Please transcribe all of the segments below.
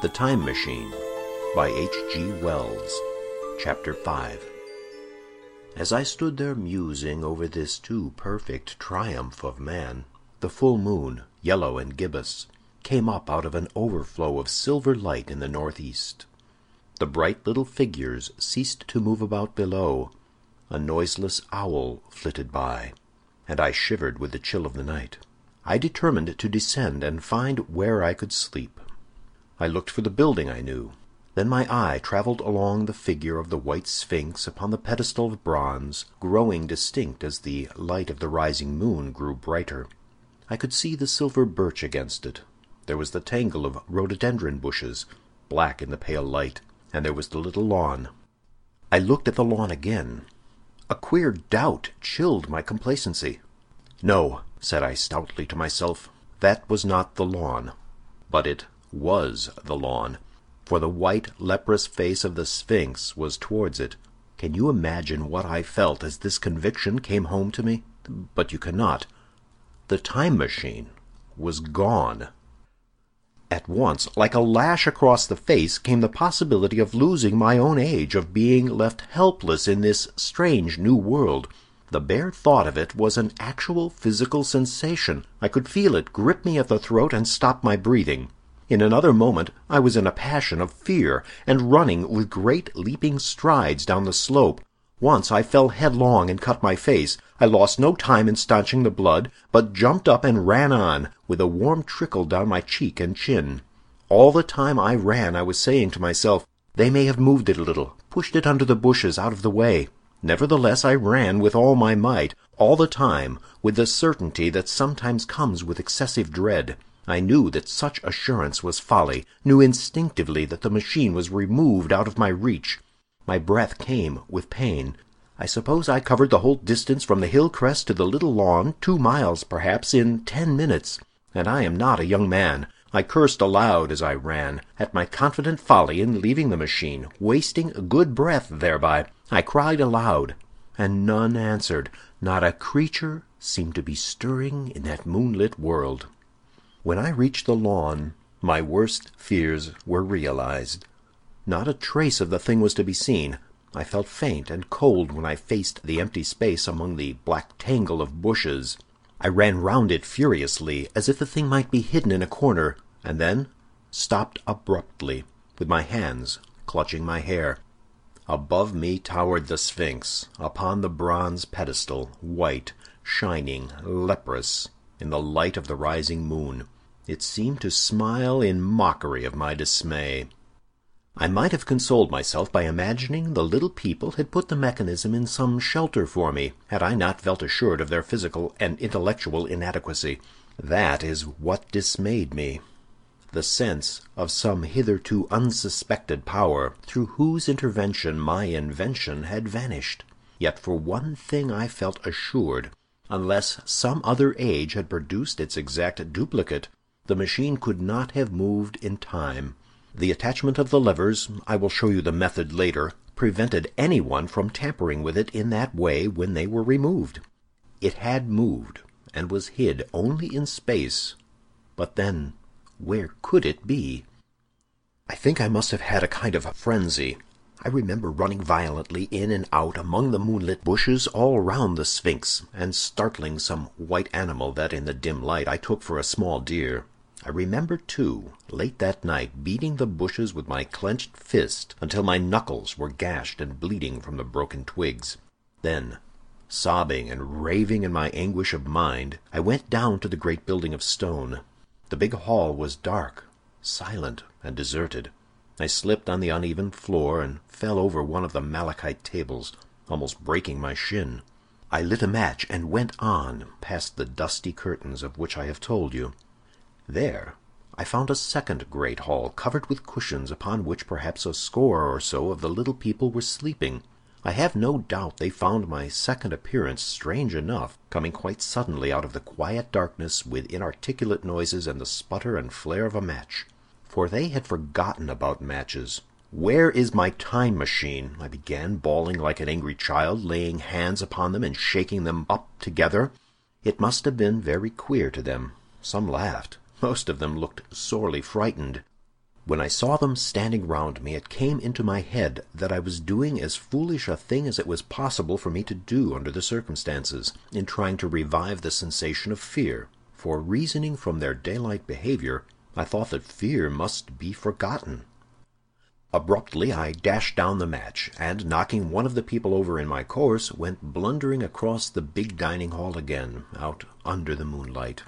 The Time Machine by H.G. Wells Chapter 5 As I stood there musing over this too perfect triumph of man, the full moon, yellow and gibbous, came up out of an overflow of silver light in the northeast. The bright little figures ceased to move about below. A noiseless owl flitted by, and I shivered with the chill of the night. I determined to descend and find where I could sleep. I looked for the building I knew. Then my eye traveled along the figure of the white sphinx upon the pedestal of bronze, growing distinct as the light of the rising moon grew brighter. I could see the silver birch against it. There was the tangle of rhododendron bushes, black in the pale light, and there was the little lawn. I looked at the lawn again. A queer doubt chilled my complacency. No, said I stoutly to myself, that was not the lawn. But it was the lawn, for the white, leprous face of the Sphinx was towards it. Can you imagine what I felt as this conviction came home to me? But you cannot. The time machine was gone. At once, like a lash across the face, came the possibility of losing my own age, of being left helpless in this strange new world. The bare thought of it was an actual physical sensation. I could feel it grip me at the throat and stop my breathing. In another moment I was in a passion of fear, and running with great leaping strides down the slope. Once I fell headlong and cut my face. I lost no time in stanching the blood, but jumped up and ran on, with a warm trickle down my cheek and chin. All the time I ran I was saying to myself, "They may have moved it a little, pushed it under the bushes out of the way." Nevertheless I ran with all my might, all the time with the certainty that sometimes comes with excessive dread. I knew that such assurance was folly, knew instinctively that the machine was removed out of my reach. My breath came with pain. I suppose I covered the whole distance from the hill crest to the little lawn, two miles perhaps, in ten minutes. And I am not a young man. I cursed aloud as I ran, at my confident folly in leaving the machine, wasting good breath thereby. I cried aloud, and none answered. Not a creature seemed to be stirring in that moonlit world. When I reached the lawn, my worst fears were realized. Not a trace of the thing was to be seen. I felt faint and cold when I faced the empty space among the black tangle of bushes. I ran round it furiously, as if the thing might be hidden in a corner, and then stopped abruptly, with my hands clutching my hair. Above me towered the Sphinx, upon the bronze pedestal, white, shining, leprous, in the light of the rising moon. It seemed to smile in mockery of my dismay. I might have consoled myself by imagining the little people had put the mechanism in some shelter for me, had I not felt assured of their physical and intellectual inadequacy. That is what dismayed me. The sense of some hitherto unsuspected power, through whose intervention my invention had vanished. Yet for one thing I felt assured. Unless some other age had produced its exact duplicate, the machine could not have moved in time. The attachment of the levers, I will show you the method later, prevented anyone from tampering with it in that way when they were removed. It had moved, and was hid only in space. But then, where could it be? I think I must have had a kind of frenzy. I remember running violently in and out among the moonlit bushes all round the Sphinx, and startling some white animal that in the dim light I took for a small deer. I remember, too, late that night, beating the bushes with my clenched fist until my knuckles were gashed and bleeding from the broken twigs. Then, sobbing and raving in my anguish of mind, I went down to the great building of stone. The big hall was dark, silent, and deserted. I slipped on the uneven floor and fell over one of the malachite tables, almost breaking my shin. I lit a match and went on past the dusty curtains of which I have told you. There I found a second great hall, covered with cushions, upon which perhaps a score or so of the little people were sleeping. I have no doubt they found my second appearance strange enough, coming quite suddenly out of the quiet darkness with inarticulate noises and the sputter and flare of a match. For they had forgotten about matches. "Where is my time machine?" I began, bawling like an angry child, laying hands upon them and shaking them up together. It must have been very queer to them. Some laughed. Most of them looked sorely frightened. When I saw them standing round me, it came into my head that I was doing as foolish a thing as it was possible for me to do under the circumstances, in trying to revive the sensation of fear; for reasoning from their daylight behavior, I thought that fear must be forgotten. Abruptly I dashed down the match, and knocking one of the people over in my course, went blundering across the big dining hall again, out under the moonlight.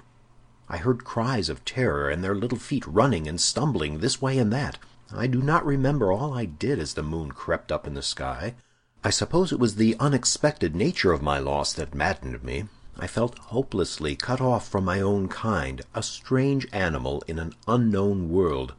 I heard cries of terror, and their little feet running and stumbling this way and that. I do not remember all I did as the moon crept up in the sky. I suppose it was the unexpected nature of my loss that maddened me. I felt hopelessly cut off from my own kind, a strange animal in an unknown world.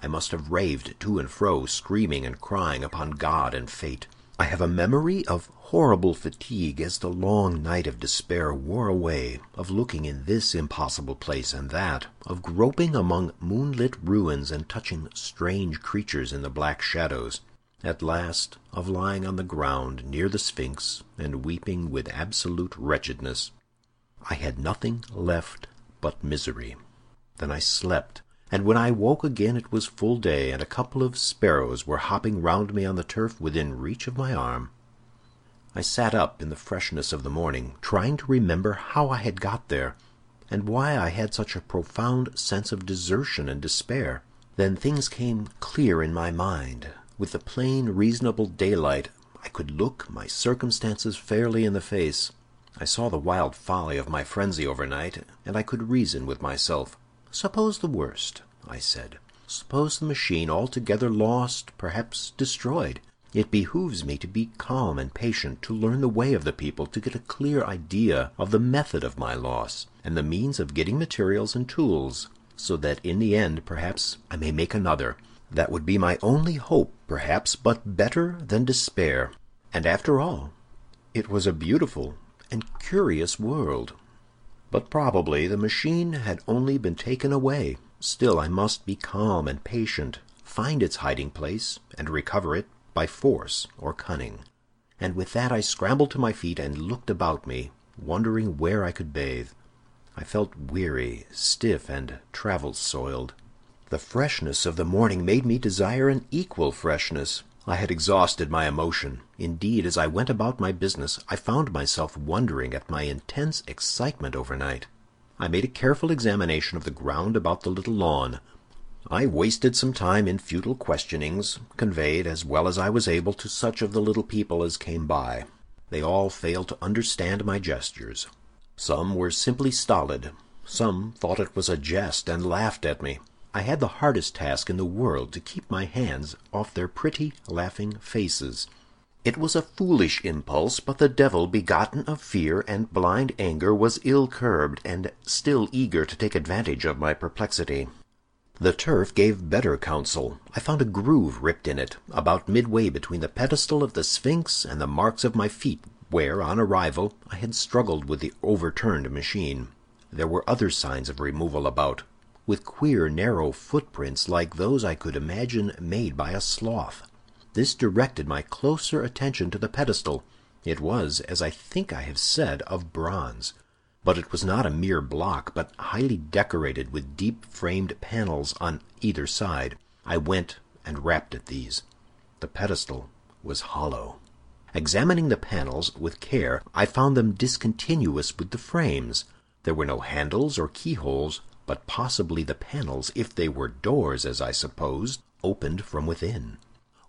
I must have raved to and fro, screaming and crying upon God and fate. I have a memory of horrible fatigue as the long night of despair wore away, of looking in this impossible place and that, of groping among moonlit ruins and touching strange creatures in the black shadows, at last of lying on the ground near the Sphinx and weeping with absolute wretchedness. I had nothing left but misery. Then I slept and when I woke again it was full day, and a couple of sparrows were hopping round me on the turf within reach of my arm. I sat up in the freshness of the morning, trying to remember how I had got there, and why I had such a profound sense of desertion and despair. Then things came clear in my mind. With the plain, reasonable daylight I could look my circumstances fairly in the face. I saw the wild folly of my frenzy overnight, and I could reason with myself. "Suppose the worst," I said. "Suppose the machine altogether lost, perhaps destroyed. It behooves me to be calm and patient, to learn the way of the people, to get a clear idea of the method of my loss, and the means of getting materials and tools, so that in the end, perhaps, I may make another. That would be my only hope, perhaps, but better than despair. And after all, it was a beautiful and curious world. But probably the machine had only been taken away. Still I must be calm and patient, find its hiding place, and recover it by force or cunning. And with that I scrambled to my feet and looked about me, wondering where I could bathe. I felt weary, stiff, and travel-soiled. The freshness of the morning made me desire an equal freshness. I had exhausted my emotion. Indeed, as I went about my business, I found myself wondering at my intense excitement overnight. I made a careful examination of the ground about the little lawn. I wasted some time in futile questionings, conveyed as well as I was able to such of the little people as came by. They all failed to understand my gestures. Some were simply stolid, some thought it was a jest and laughed at me. I had the hardest task in the world to keep my hands off their pretty, laughing faces. It was a foolish impulse, but the devil begotten of fear and blind anger was ill curbed, and still eager to take advantage of my perplexity. The turf gave better counsel. I found a groove ripped in it, about midway between the pedestal of the Sphinx and the marks of my feet, where, on arrival, I had struggled with the overturned machine. There were other signs of removal about with queer narrow footprints like those I could imagine made by a sloth. This directed my closer attention to the pedestal. It was, as I think I have said, of bronze. But it was not a mere block, but highly decorated with deep-framed panels on either side. I went and rapped at these. The pedestal was hollow. Examining the panels with care, I found them discontinuous with the frames. There were no handles or keyholes, but possibly the panels, if they were doors as I supposed, opened from within.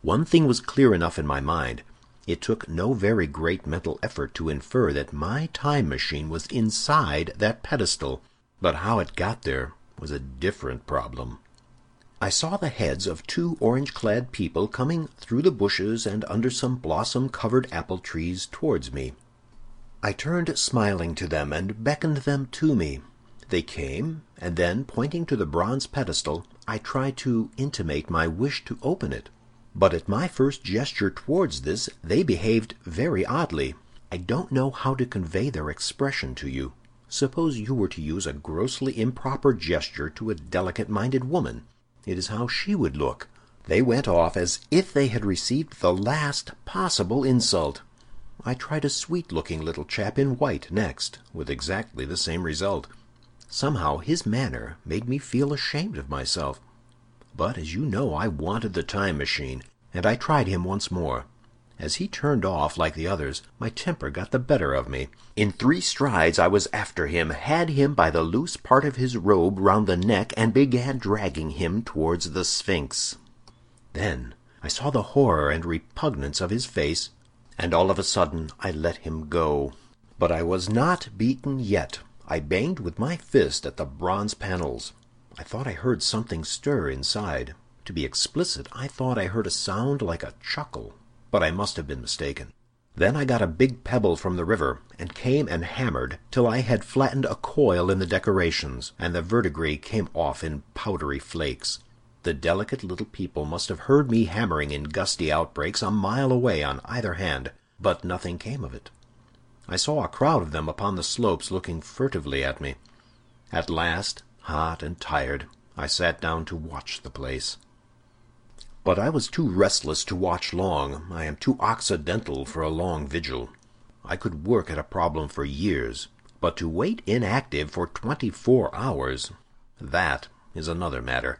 One thing was clear enough in my mind. It took no very great mental effort to infer that my time machine was inside that pedestal, but how it got there was a different problem. I saw the heads of two orange-clad people coming through the bushes and under some blossom-covered apple trees towards me. I turned smiling to them and beckoned them to me. They came, and then, pointing to the bronze pedestal, I tried to intimate my wish to open it. But at my first gesture towards this they behaved very oddly. I don't know how to convey their expression to you. Suppose you were to use a grossly improper gesture to a delicate-minded woman. It is how she would look. They went off as if they had received the last possible insult. I tried a sweet-looking little chap in white next, with exactly the same result. Somehow his manner made me feel ashamed of myself. But, as you know, I wanted the time machine, and I tried him once more. As he turned off like the others, my temper got the better of me. In three strides I was after him, had him by the loose part of his robe round the neck, and began dragging him towards the Sphinx. Then I saw the horror and repugnance of his face, and all of a sudden I let him go. But I was not beaten yet. I banged with my fist at the bronze panels. I thought I heard something stir inside. To be explicit, I thought I heard a sound like a chuckle, but I must have been mistaken. Then I got a big pebble from the river, and came and hammered till I had flattened a coil in the decorations, and the verdigris came off in powdery flakes. The delicate little people must have heard me hammering in gusty outbreaks a mile away on either hand, but nothing came of it. I saw a crowd of them upon the slopes looking furtively at me. At last, hot and tired, I sat down to watch the place. But I was too restless to watch long. I am too occidental for a long vigil. I could work at a problem for years, but to wait inactive for twenty-four hours, that is another matter.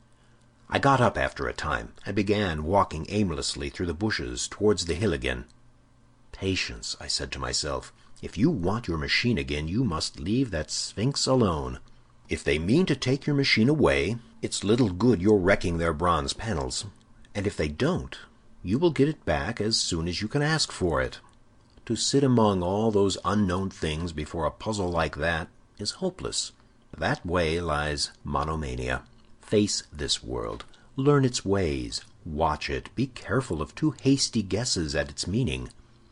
I got up after a time, and began walking aimlessly through the bushes towards the hill again. Patience, I said to myself. If you want your machine again, you must leave that Sphinx alone. If they mean to take your machine away, it's little good your wrecking their bronze panels. And if they don't, you will get it back as soon as you can ask for it. To sit among all those unknown things before a puzzle like that is hopeless. That way lies monomania. Face this world, learn its ways, watch it, be careful of too hasty guesses at its meaning.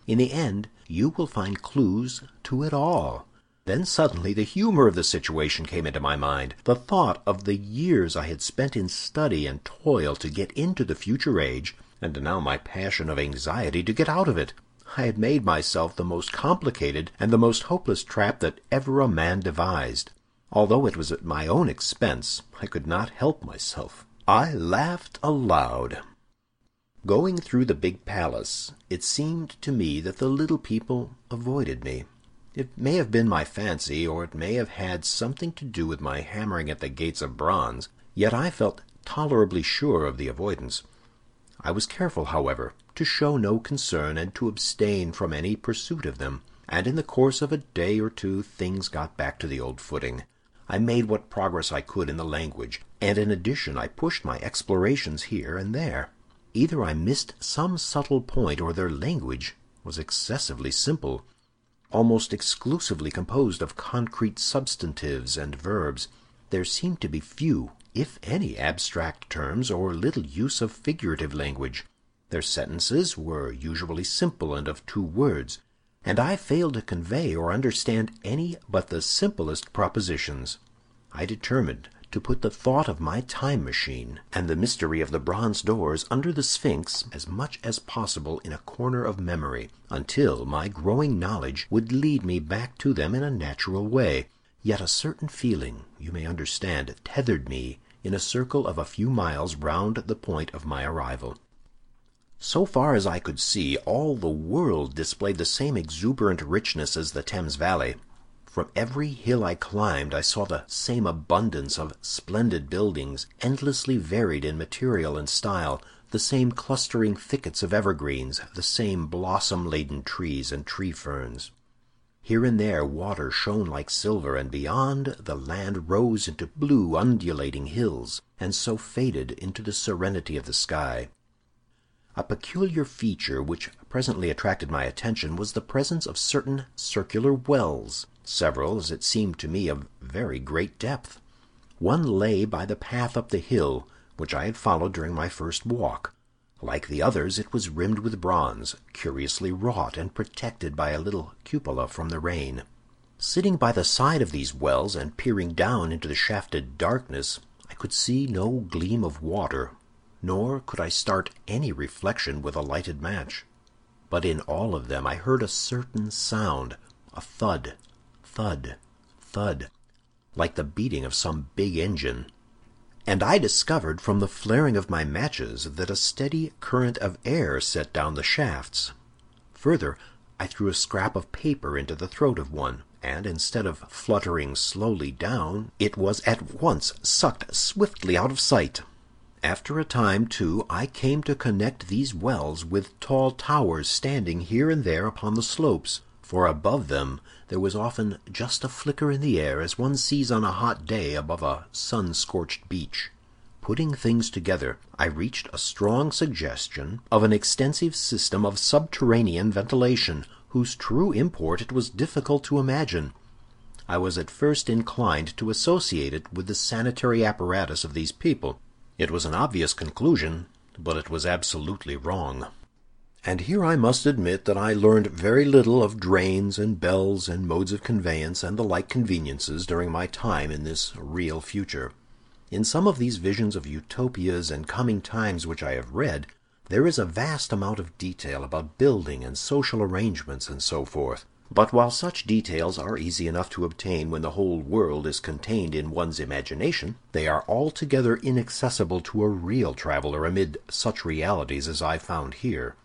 In the end, you will find clues to it all. Then suddenly the humor of the situation came into my mind. The thought of the years I had spent in study and toil to get into the future age, and now my passion of anxiety to get out of it. I had made myself the most complicated and the most hopeless trap that ever a man devised. Although it was at my own expense, I could not help myself. I laughed aloud. Going through the big palace, it seemed to me that the little people avoided me. It may have been my fancy, or it may have had something to do with my hammering at the gates of bronze, yet I felt tolerably sure of the avoidance. I was careful, however, to show no concern and to abstain from any pursuit of them, and in the course of a day or two things got back to the old footing. I made what progress I could in the language, and in addition I pushed my explorations here and there. Either I missed some subtle point, or their language was excessively simple, almost exclusively composed of concrete substantives and verbs. There seemed to be few, if any, abstract terms, or little use of figurative language. Their sentences were usually simple and of two words, and I failed to convey or understand any but the simplest propositions. I determined to put the thought of my time machine and the mystery of the bronze doors under the Sphinx as much as possible in a corner of memory, until my growing knowledge would lead me back to them in a natural way. Yet a certain feeling, you may understand, tethered me in a circle of a few miles round the point of my arrival. So far as I could see, all the world displayed the same exuberant richness as the Thames Valley. From every hill I climbed I saw the same abundance of splendid buildings, endlessly varied in material and style, the same clustering thickets of evergreens, the same blossom-laden trees and tree ferns. Here and there water shone like silver, and beyond the land rose into blue undulating hills, and so faded into the serenity of the sky. A peculiar feature which presently attracted my attention was the presence of certain circular wells several, as it seemed to me, of very great depth. One lay by the path up the hill, which I had followed during my first walk. Like the others, it was rimmed with bronze, curiously wrought, and protected by a little cupola from the rain. Sitting by the side of these wells and peering down into the shafted darkness, I could see no gleam of water, nor could I start any reflection with a lighted match. But in all of them I heard a certain sound, a thud, thud, thud, like the beating of some big engine. And I discovered from the flaring of my matches that a steady current of air set down the shafts. Further, I threw a scrap of paper into the throat of one, and instead of fluttering slowly down, it was at once sucked swiftly out of sight. After a time, too, I came to connect these wells with tall towers standing here and there upon the slopes, for above them there was often just a flicker in the air as one sees on a hot day above a sun-scorched beach. Putting things together, I reached a strong suggestion of an extensive system of subterranean ventilation, whose true import it was difficult to imagine. I was at first inclined to associate it with the sanitary apparatus of these people. It was an obvious conclusion, but it was absolutely wrong. And here I must admit that I learned very little of drains and bells and modes of conveyance and the like conveniences during my time in this real future. In some of these visions of utopias and coming times which I have read, there is a vast amount of detail about building and social arrangements and so forth. But while such details are easy enough to obtain when the whole world is contained in one's imagination, they are altogether inaccessible to a real traveler amid such realities as I found here.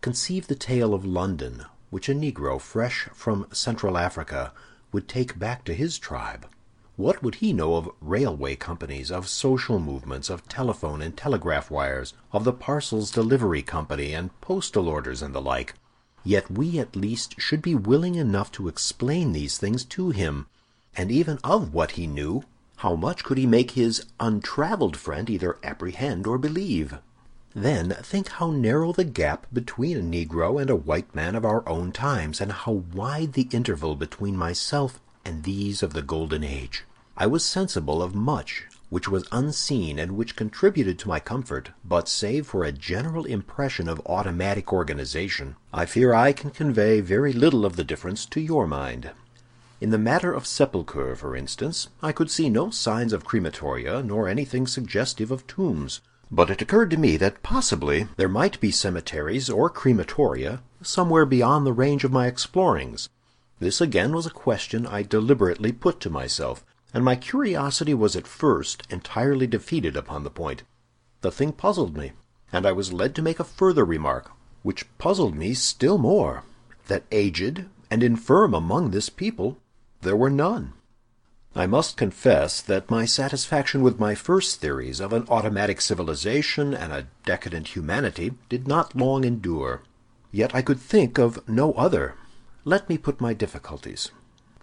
Conceive the tale of London, which a Negro fresh from Central Africa would take back to his tribe. What would he know of railway companies, of social movements, of telephone and telegraph wires, of the parcels delivery company, and postal orders and the like? Yet we at least should be willing enough to explain these things to him. And even of what he knew, how much could he make his untraveled friend either apprehend or believe? Then think how narrow the gap between a Negro and a white man of our own times, and how wide the interval between myself and these of the Golden Age. I was sensible of much which was unseen and which contributed to my comfort, but save for a general impression of automatic organization, I fear I can convey very little of the difference to your mind. In the matter of sepulture, for instance, I could see no signs of crematoria nor anything suggestive of tombs. But it occurred to me that possibly there might be cemeteries or crematoria somewhere beyond the range of my explorings. This again was a question I deliberately put to myself and my curiosity was at first entirely defeated upon the point. The thing puzzled me, and I was led to make a further remark, which puzzled me still more, that aged and infirm among this people there were none. I must confess that my satisfaction with my first theories of an automatic civilization and a decadent humanity did not long endure. Yet I could think of no other. Let me put my difficulties.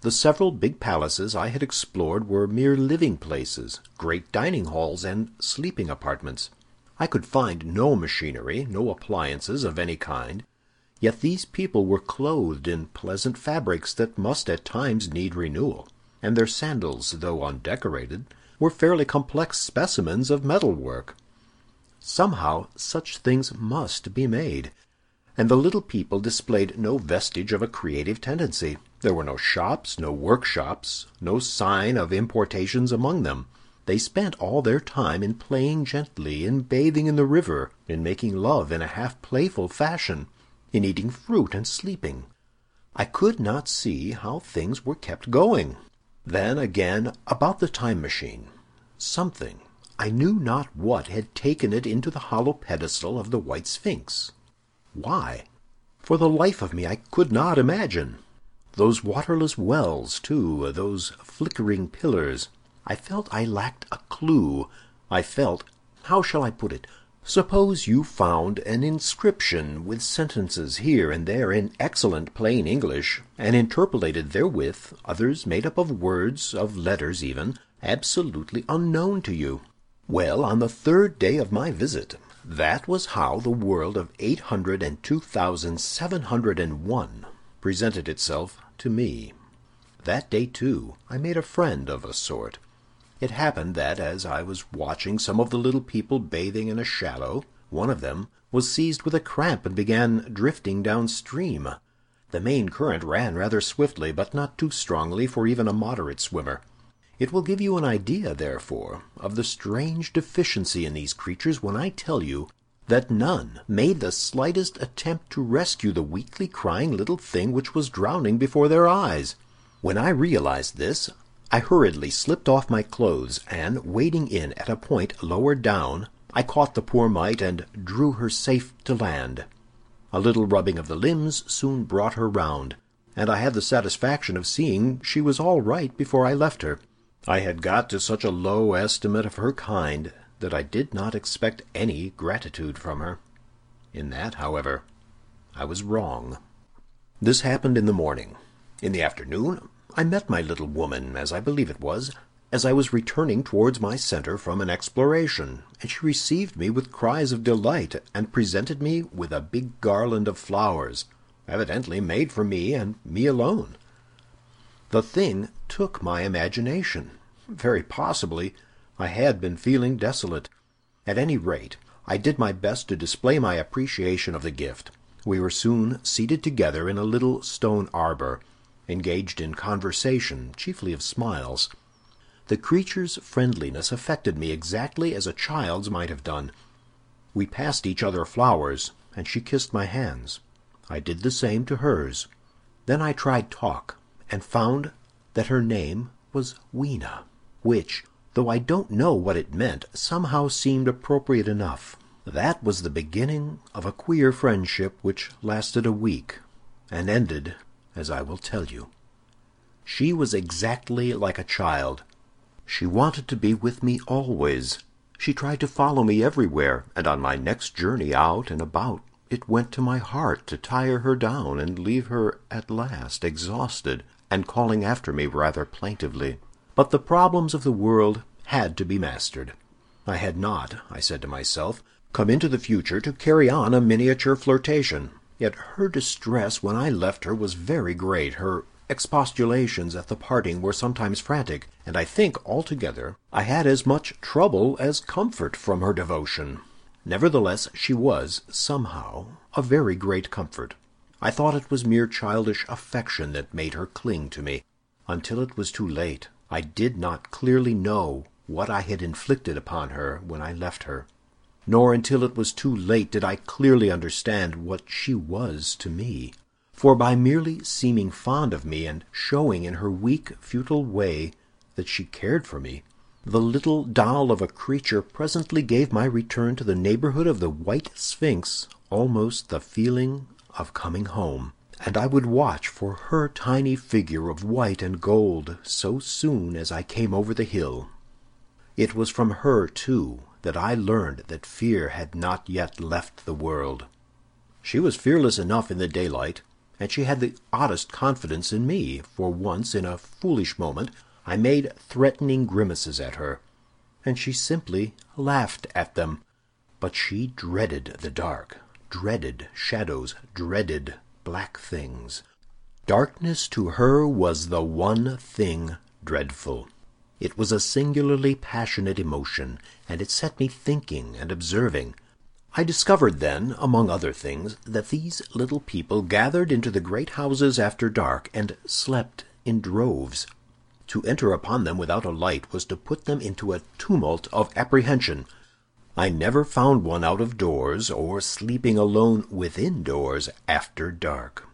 The several big palaces I had explored were mere living places, great dining halls, and sleeping apartments. I could find no machinery, no appliances of any kind, yet these people were clothed in pleasant fabrics that must at times need renewal, and their sandals, though undecorated, were fairly complex specimens of metalwork. Somehow such things must be made, and the little people displayed no vestige of a creative tendency. There were no shops, no workshops, no sign of importations among them. They spent all their time in playing gently, in bathing in the river, in making love in a half playful fashion, in eating fruit and sleeping. I could not see how things were kept going. Then, again, about the time machine. Something, I knew not what, had taken it into the hollow pedestal of the White Sphinx. Why? For the life of me I could not imagine. Those waterless wells, too, those flickering pillars. I felt I lacked a clue. I felt—how shall I put it? Suppose you found an inscription with sentences here and there in excellent plain English, and interpolated therewith others made up of words, of letters even, absolutely unknown to you. Well, on the third day of my visit, that was how the world of eight hundred and two thousand seven hundred and one presented itself to me. That day, too, I made a friend of a sort. It happened that as I was watching some of the little people bathing in a shallow, one of them was seized with a cramp and began drifting downstream. The main current ran rather swiftly, but not too strongly for even a moderate swimmer. It will give you an idea, therefore, of the strange deficiency in these creatures when I tell you that none made the slightest attempt to rescue the weakly crying little thing which was drowning before their eyes. When I realized this, I hurriedly slipped off my clothes, and wading in at a point lower down, I caught the poor mite and drew her safe to land. A little rubbing of the limbs soon brought her round, and I had the satisfaction of seeing she was all right before I left her. I had got to such a low estimate of her kind that I did not expect any gratitude from her. In that, however, I was wrong. This happened in the morning. In the afternoon I met my little woman, as I believe it was, as I was returning towards my center from an exploration, and she received me with cries of delight, and presented me with a big garland of flowers, evidently made for me and me alone. The thing took my imagination. Very possibly I had been feeling desolate. At any rate, I did my best to display my appreciation of the gift. We were soon seated together in a little stone arbor, engaged in conversation, chiefly of smiles. The creature's friendliness affected me exactly as a child's might have done. We passed each other flowers, and she kissed my hands. I did the same to hers. Then I tried talk, and found that her name was Weena, which, though I don't know what it meant, somehow seemed appropriate enough. That was the beginning of a queer friendship which lasted a week, and ended as I will tell you. She was exactly like a child. She wanted to be with me always. She tried to follow me everywhere, and on my next journey out and about it went to my heart to tire her down and leave her at last exhausted and calling after me rather plaintively. But the problems of the world had to be mastered. I had not, I said to myself, come into the future to carry on a miniature flirtation. Yet her distress when I left her was very great. Her expostulations at the parting were sometimes frantic, and I think altogether I had as much trouble as comfort from her devotion. Nevertheless, she was, somehow, a very great comfort. I thought it was mere childish affection that made her cling to me. Until it was too late, I did not clearly know what I had inflicted upon her when I left her. Nor until it was too late did I clearly understand what she was to me for by merely seeming fond of me and showing in her weak, futile way that she cared for me, the little doll of a creature presently gave my return to the neighborhood of the white sphinx almost the feeling of coming home, and I would watch for her tiny figure of white and gold so soon as I came over the hill. It was from her, too, that I learned that fear had not yet left the world. She was fearless enough in the daylight, and she had the oddest confidence in me, for once, in a foolish moment, I made threatening grimaces at her, and she simply laughed at them. But she dreaded the dark, dreaded shadows, dreaded black things. Darkness to her was the one thing dreadful. It was a singularly passionate emotion, and it set me thinking and observing. I discovered then, among other things, that these little people gathered into the great houses after dark and slept in droves. To enter upon them without a light was to put them into a tumult of apprehension. I never found one out of doors or sleeping alone within doors after dark.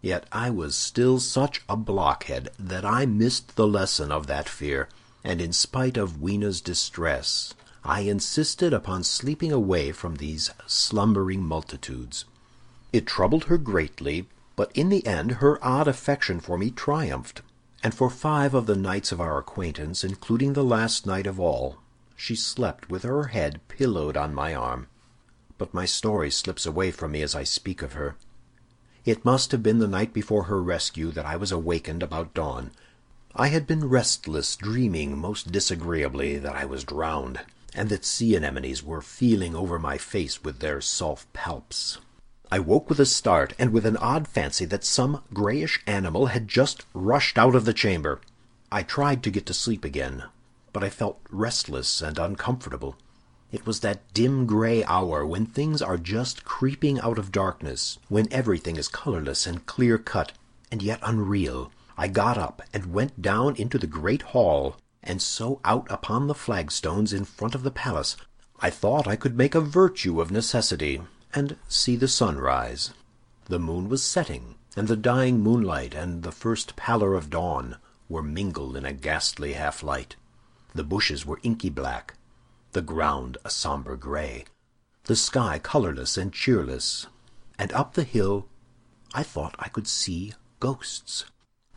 Yet I was still such a blockhead that I missed the lesson of that fear, and in spite of Weena's distress I insisted upon sleeping away from these slumbering multitudes. It troubled her greatly, but in the end her odd affection for me triumphed, and for five of the nights of our acquaintance, including the last night of all, she slept with her head pillowed on my arm. But my story slips away from me as I speak of her. It must have been the night before her rescue that I was awakened about dawn. I had been restless, dreaming most disagreeably that I was drowned and that sea anemones were feeling over my face with their soft palps. I woke with a start, and with an odd fancy that some grayish animal had just rushed out of the chamber. I tried to get to sleep again, but I felt restless and uncomfortable. It was that dim gray hour when things are just creeping out of darkness, when everything is colorless and clear cut, and yet unreal. I got up and went down into the great hall, and so out upon the flagstones in front of the palace. I thought I could make a virtue of necessity, and see the sun rise. The moon was setting, and the dying moonlight and the first pallor of dawn were mingled in a ghastly half-light. The bushes were inky black, the ground a somber gray, the sky colorless and cheerless, and up the hill I thought I could see ghosts.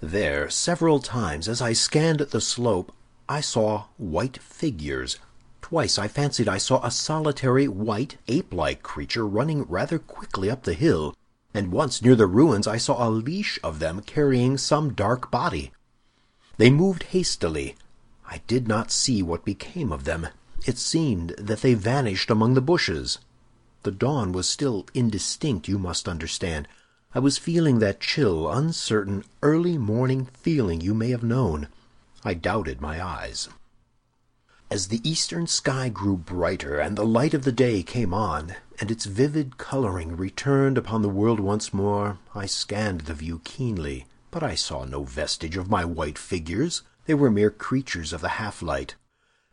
There, several times, as I scanned the slope, I saw white figures twice I fancied I saw a solitary white, ape-like creature running rather quickly up the hill, and once near the ruins I saw a leash of them carrying some dark body. They moved hastily. I did not see what became of them. It seemed that they vanished among the bushes. The dawn was still indistinct, you must understand. I was feeling that chill, uncertain, early morning feeling you may have known. I doubted my eyes. As the eastern sky grew brighter and the light of the day came on, and its vivid coloring returned upon the world once more, I scanned the view keenly, but I saw no vestige of my white figures. They were mere creatures of the half-light.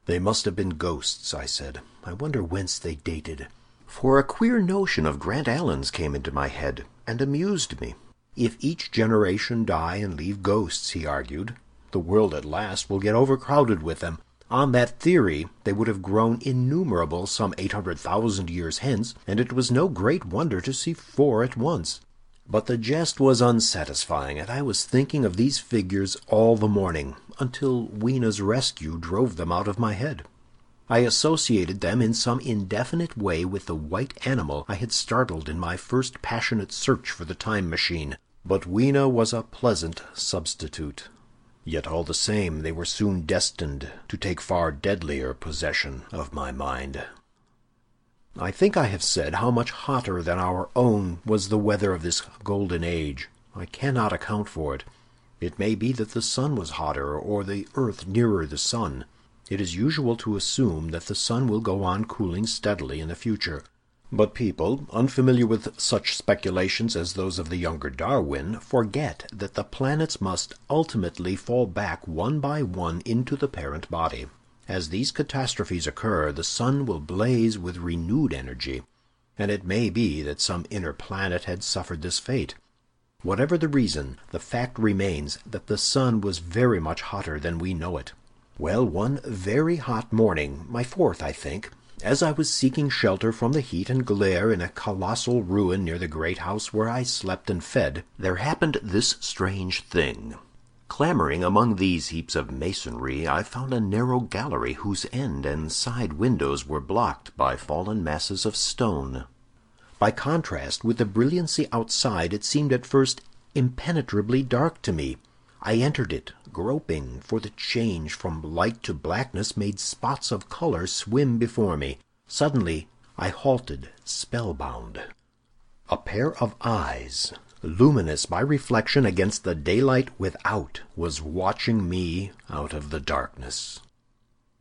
They must have been ghosts, I said. I wonder whence they dated. For a queer notion of Grant Allen's came into my head, and amused me. If each generation die and leave ghosts, he argued, the world at last will get overcrowded with them. On that theory they would have grown innumerable some eight hundred thousand years hence, and it was no great wonder to see four at once. But the jest was unsatisfying, and I was thinking of these figures all the morning, until Weena's rescue drove them out of my head. I associated them in some indefinite way with the white animal I had startled in my first passionate search for the time machine. But Weena was a pleasant substitute. Yet all the same they were soon destined to take far deadlier possession of my mind. I think I have said how much hotter than our own was the weather of this golden age. I cannot account for it. It may be that the sun was hotter, or the earth nearer the sun. It is usual to assume that the sun will go on cooling steadily in the future. But people, unfamiliar with such speculations as those of the younger Darwin, forget that the planets must ultimately fall back one by one into the parent body. As these catastrophes occur, the sun will blaze with renewed energy, and it may be that some inner planet had suffered this fate. Whatever the reason, the fact remains that the sun was very much hotter than we know it. Well, one very hot morning, my fourth, I think, as I was seeking shelter from the heat and glare in a colossal ruin near the great house where I slept and fed, there happened this strange thing. Clambering among these heaps of masonry, I found a narrow gallery whose end and side windows were blocked by fallen masses of stone. By contrast with the brilliancy outside, it seemed at first impenetrably dark to me. I entered it, groping, for the change from light to blackness made spots of color swim before me. Suddenly I halted, spellbound. A pair of eyes, luminous by reflection against the daylight without, was watching me out of the darkness.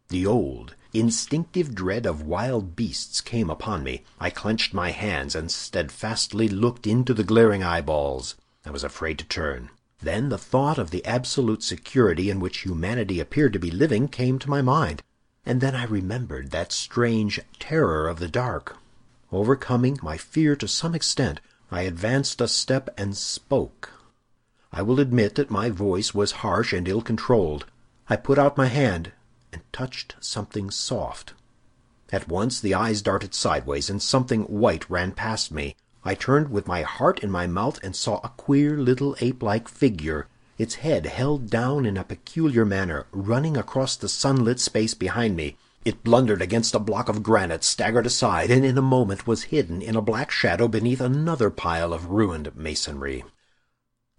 The old, instinctive dread of wild beasts came upon me. I clenched my hands and steadfastly looked into the glaring eyeballs. I was afraid to turn. Then the thought of the absolute security in which humanity appeared to be living came to my mind, and then I remembered that strange terror of the dark. Overcoming my fear to some extent, I advanced a step and spoke. I will admit that my voice was harsh and ill-controlled. I put out my hand and touched something soft. At once the eyes darted sideways, and something white ran past me. I turned with my heart in my mouth and saw a queer little ape-like figure, its head held down in a peculiar manner, running across the sunlit space behind me. It blundered against a block of granite, staggered aside, and in a moment was hidden in a black shadow beneath another pile of ruined masonry.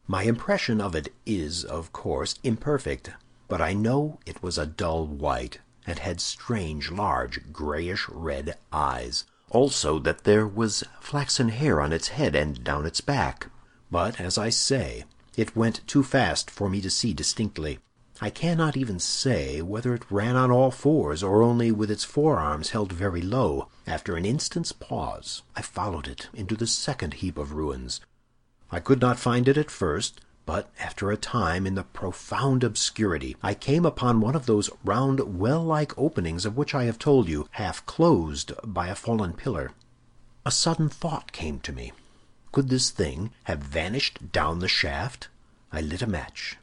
My impression of it is, of course, imperfect, but I know it was a dull white, and had strange, large, grayish-red eyes also that there was flaxen hair on its head and down its back. But, as I say, it went too fast for me to see distinctly. I cannot even say whether it ran on all fours or only with its forearms held very low. After an instant's pause, I followed it into the second heap of ruins. I could not find it at first, but after a time, in the profound obscurity, I came upon one of those round well-like openings of which I have told you, half closed by a fallen pillar. A sudden thought came to me. Could this thing have vanished down the shaft? I lit a match,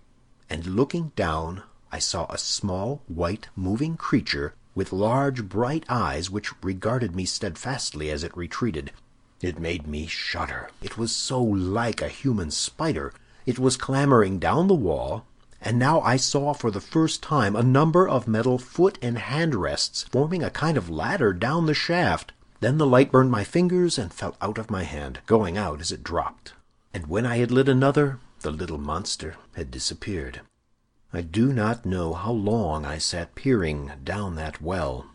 and looking down, I saw a small, white, moving creature with large, bright eyes which regarded me steadfastly as it retreated. It made me shudder. It was so like a human spider. It was clambering down the wall, and now I saw for the first time a number of metal foot and hand rests forming a kind of ladder down the shaft. Then the light burned my fingers and fell out of my hand, going out as it dropped. And when I had lit another, the little monster had disappeared. I do not know how long I sat peering down that well.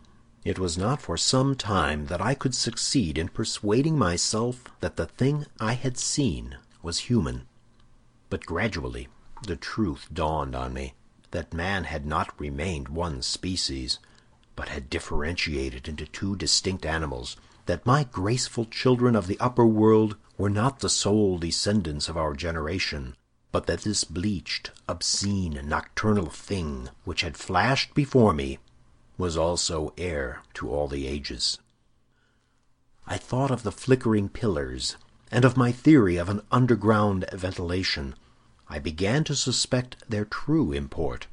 It was not for some time that I could succeed in persuading myself that the thing I had seen was human. But gradually the truth dawned on me that man had not remained one species, but had differentiated into two distinct animals, that my graceful children of the upper world were not the sole descendants of our generation, but that this bleached, obscene, nocturnal thing which had flashed before me was also heir to all the ages. I thought of the flickering pillars, and of my theory of an underground ventilation. I began to suspect their true import.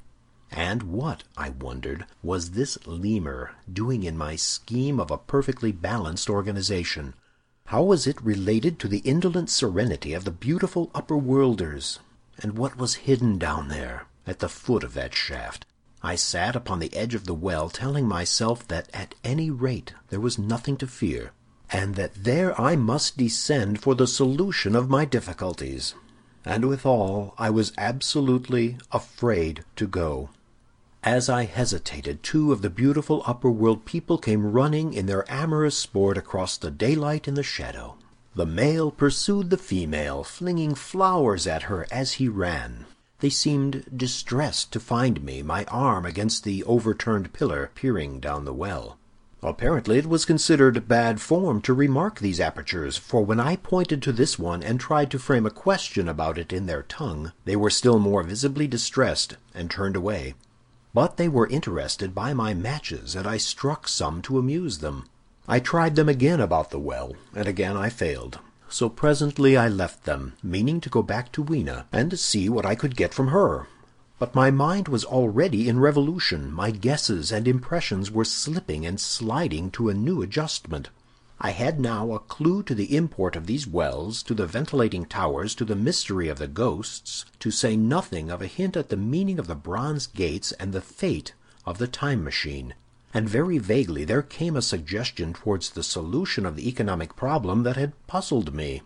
And what, I wondered, was this lemur doing in my scheme of a perfectly balanced organization? How was it related to the indolent serenity of the beautiful upper worlders? And what was hidden down there, at the foot of that shaft? I sat upon the edge of the well, telling myself that at any rate there was nothing to fear, and that there I must descend for the solution of my difficulties and withal I was absolutely afraid to go. As I hesitated, two of the beautiful upper world people came running in their amorous sport across the daylight and the shadow. The male pursued the female, flinging flowers at her as he ran. They seemed distressed to find me, my arm against the overturned pillar, peering down the well. Apparently it was considered bad form to remark these apertures, for when I pointed to this one and tried to frame a question about it in their tongue, they were still more visibly distressed and turned away. But they were interested by my matches, and I struck some to amuse them. I tried them again about the well, and again I failed. So presently I left them, meaning to go back to Weena and see what I could get from her. But my mind was already in revolution, my guesses and impressions were slipping and sliding to a new adjustment. I had now a clue to the import of these wells, to the ventilating towers, to the mystery of the ghosts, to say nothing of a hint at the meaning of the bronze gates and the fate of the time machine. And very vaguely there came a suggestion towards the solution of the economic problem that had puzzled me.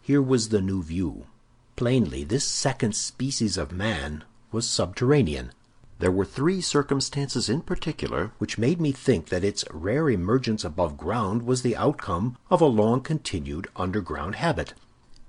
Here was the new view. Plainly, this second species of man was subterranean. There were three circumstances in particular which made me think that its rare emergence above ground was the outcome of a long continued underground habit.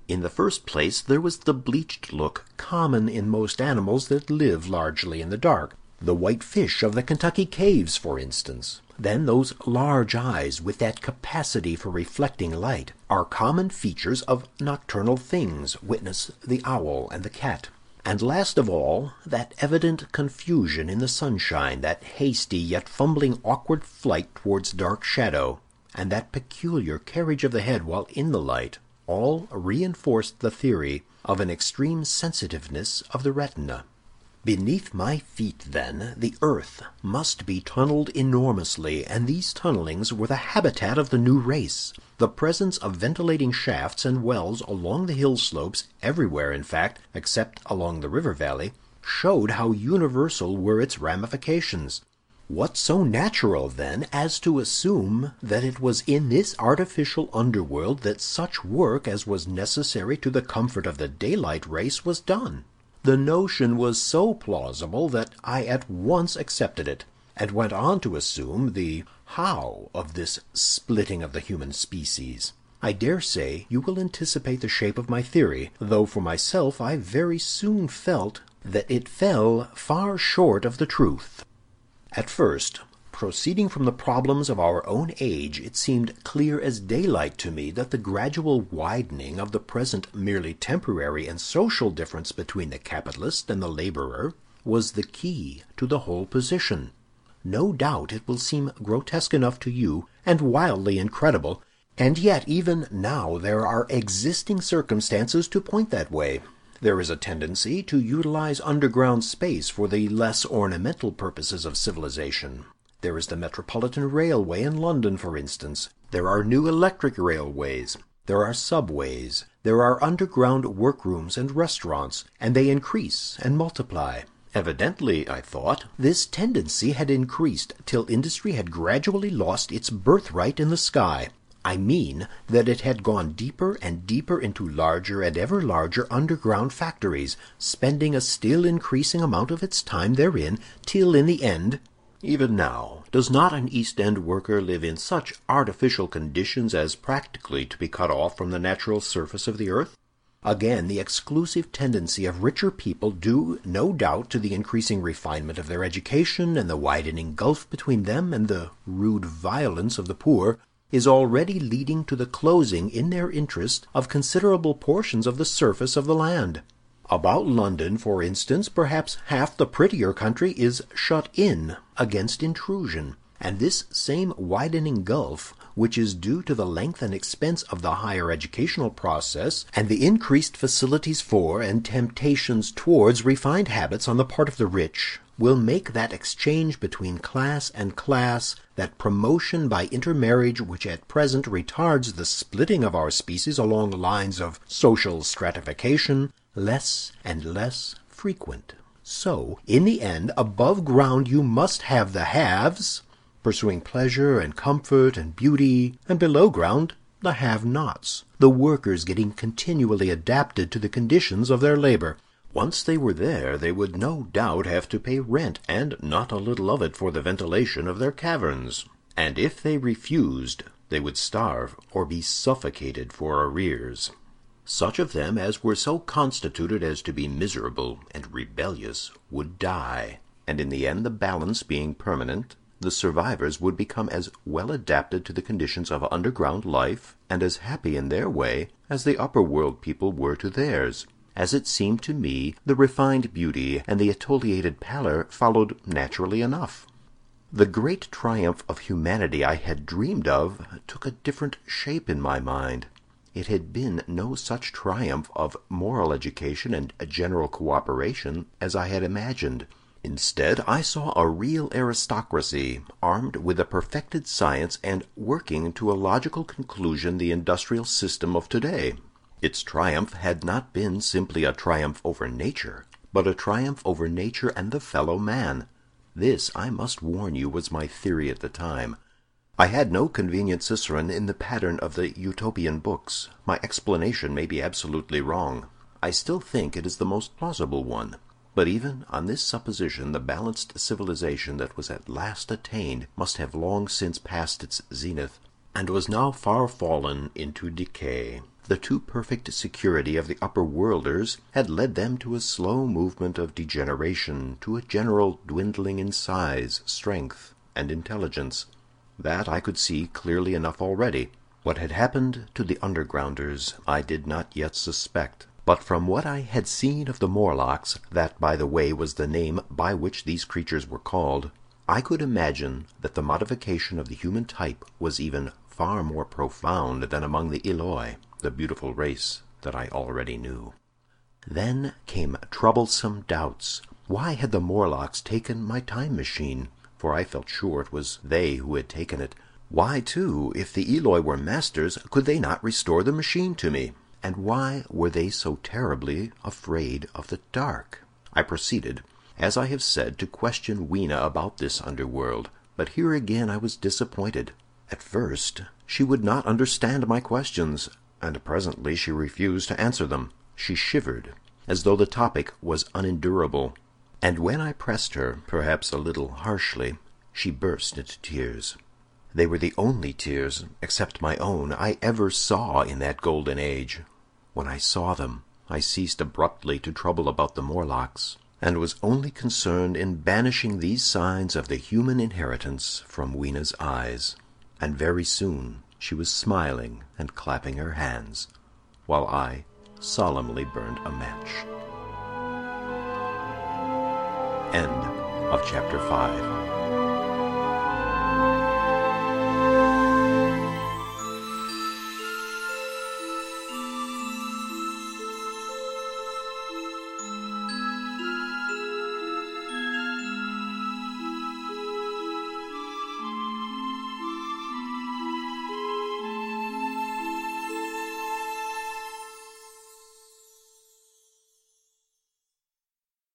In the first place, there was the bleached look common in most animals that live largely in the dark. The white fish of the Kentucky caves, for instance. Then those large eyes, with that capacity for reflecting light, are common features of nocturnal things, witness the owl and the cat. And last of all, that evident confusion in the sunshine, that hasty yet fumbling awkward flight towards dark shadow, and that peculiar carriage of the head while in the light, all reinforced the theory of an extreme sensitiveness of the retina. Beneath my feet, then, the earth must be tunneled enormously, and these tunnelings were the habitat of the new race. The presence of ventilating shafts and wells along the hill slopes, everywhere in fact, except along the river valley, showed how universal were its ramifications. What so natural, then, as to assume that it was in this artificial underworld that such work as was necessary to the comfort of the daylight race was done? The notion was so plausible that I at once accepted it, and went on to assume the how of this splitting of the human species. I dare say you will anticipate the shape of my theory, though for myself I very soon felt that it fell far short of the truth. At first, proceeding from the problems of our own age, it seemed clear as daylight to me that the gradual widening of the present merely temporary and social difference between the capitalist and the laborer was the key to the whole position. No doubt it will seem grotesque enough to you, and wildly incredible, and yet even now there are existing circumstances to point that way. There is a tendency to utilize underground space for the less ornamental purposes of civilization. There is the Metropolitan Railway in London, for instance. There are new electric railways. There are subways. There are underground workrooms and restaurants, and they increase and multiply. Evidently, I thought, this tendency had increased till industry had gradually lost its birthright in the sky. I mean that it had gone deeper and deeper into larger and ever larger underground factories, spending a still increasing amount of its time therein, till in the end even now, does not an East End worker live in such artificial conditions as practically to be cut off from the natural surface of the earth? Again, the exclusive tendency of richer people, due, no doubt, to the increasing refinement of their education and the widening gulf between them and the rude violence of the poor, is already leading to the closing, in their interest, of considerable portions of the surface of the land. About London, for instance, perhaps half the prettier country is shut in against intrusion, and this same widening gulf, which is due to the length and expense of the higher educational process, and the increased facilities for and temptations towards refined habits on the part of the rich, will make that exchange between class and class, that promotion by intermarriage which at present retards the splitting of our species along lines of social stratification, less and less frequent. So, in the end, above ground you must have the haves, pursuing pleasure and comfort and beauty, and below ground the have-nots, the workers getting continually adapted to the conditions of their labor. Once they were there, they would no doubt have to pay rent, and not a little of it for the ventilation of their caverns. And if they refused, they would starve or be suffocated for arrears. Such of them as were so constituted as to be miserable and rebellious would die, and in the end the balance being permanent, the survivors would become as well adapted to the conditions of underground life, and as happy in their way, as the upper world people were to theirs. As it seemed to me, the refined beauty and the attenuated pallor followed naturally enough. The great triumph of humanity I had dreamed of took a different shape in my mind. It had been no such triumph of moral education and general cooperation as I had imagined. Instead, I saw a real aristocracy, armed with a perfected science and working to a logical conclusion the industrial system of today. Its triumph had not been simply a triumph over nature, but a triumph over nature and the fellow man. This, I must warn you, was my theory at the time. I had no convenient cicerone in the pattern of the Utopian books. My explanation may be absolutely wrong. I still think it is the most plausible one. But even on this supposition the balanced civilization that was at last attained must have long since passed its zenith, and was now far fallen into decay. The too perfect security of the upper worlders had led them to a slow movement of degeneration, to a general dwindling in size, strength, and intelligence. That I could see clearly enough already. What had happened to the undergrounders I did not yet suspect. But from what I had seen of the Morlocks, that by the way was the name by which these creatures were called, I could imagine that the modification of the human type was even far more profound than among the Eloi, the beautiful race that I already knew. Then came troublesome doubts. Why had the Morlocks taken my time machine? For I felt sure it was they who had taken it. Why, too, if the Eloi were masters, could they not restore the machine to me? And why were they so terribly afraid of the dark? I proceeded, as I have said, to question Weena about this underworld, but here again I was disappointed. At first she would not understand my questions, and presently she refused to answer them. She shivered, as though the topic was unendurable. And when I pressed her, perhaps a little harshly, she burst into tears. They were the only tears, except my own, I ever saw in that golden age. When I saw them, I ceased abruptly to trouble about the Morlocks, and was only concerned in banishing these signs of the human inheritance from Weena's eyes. And very soon she was smiling and clapping her hands, while I solemnly burned a match. End of chapter 5.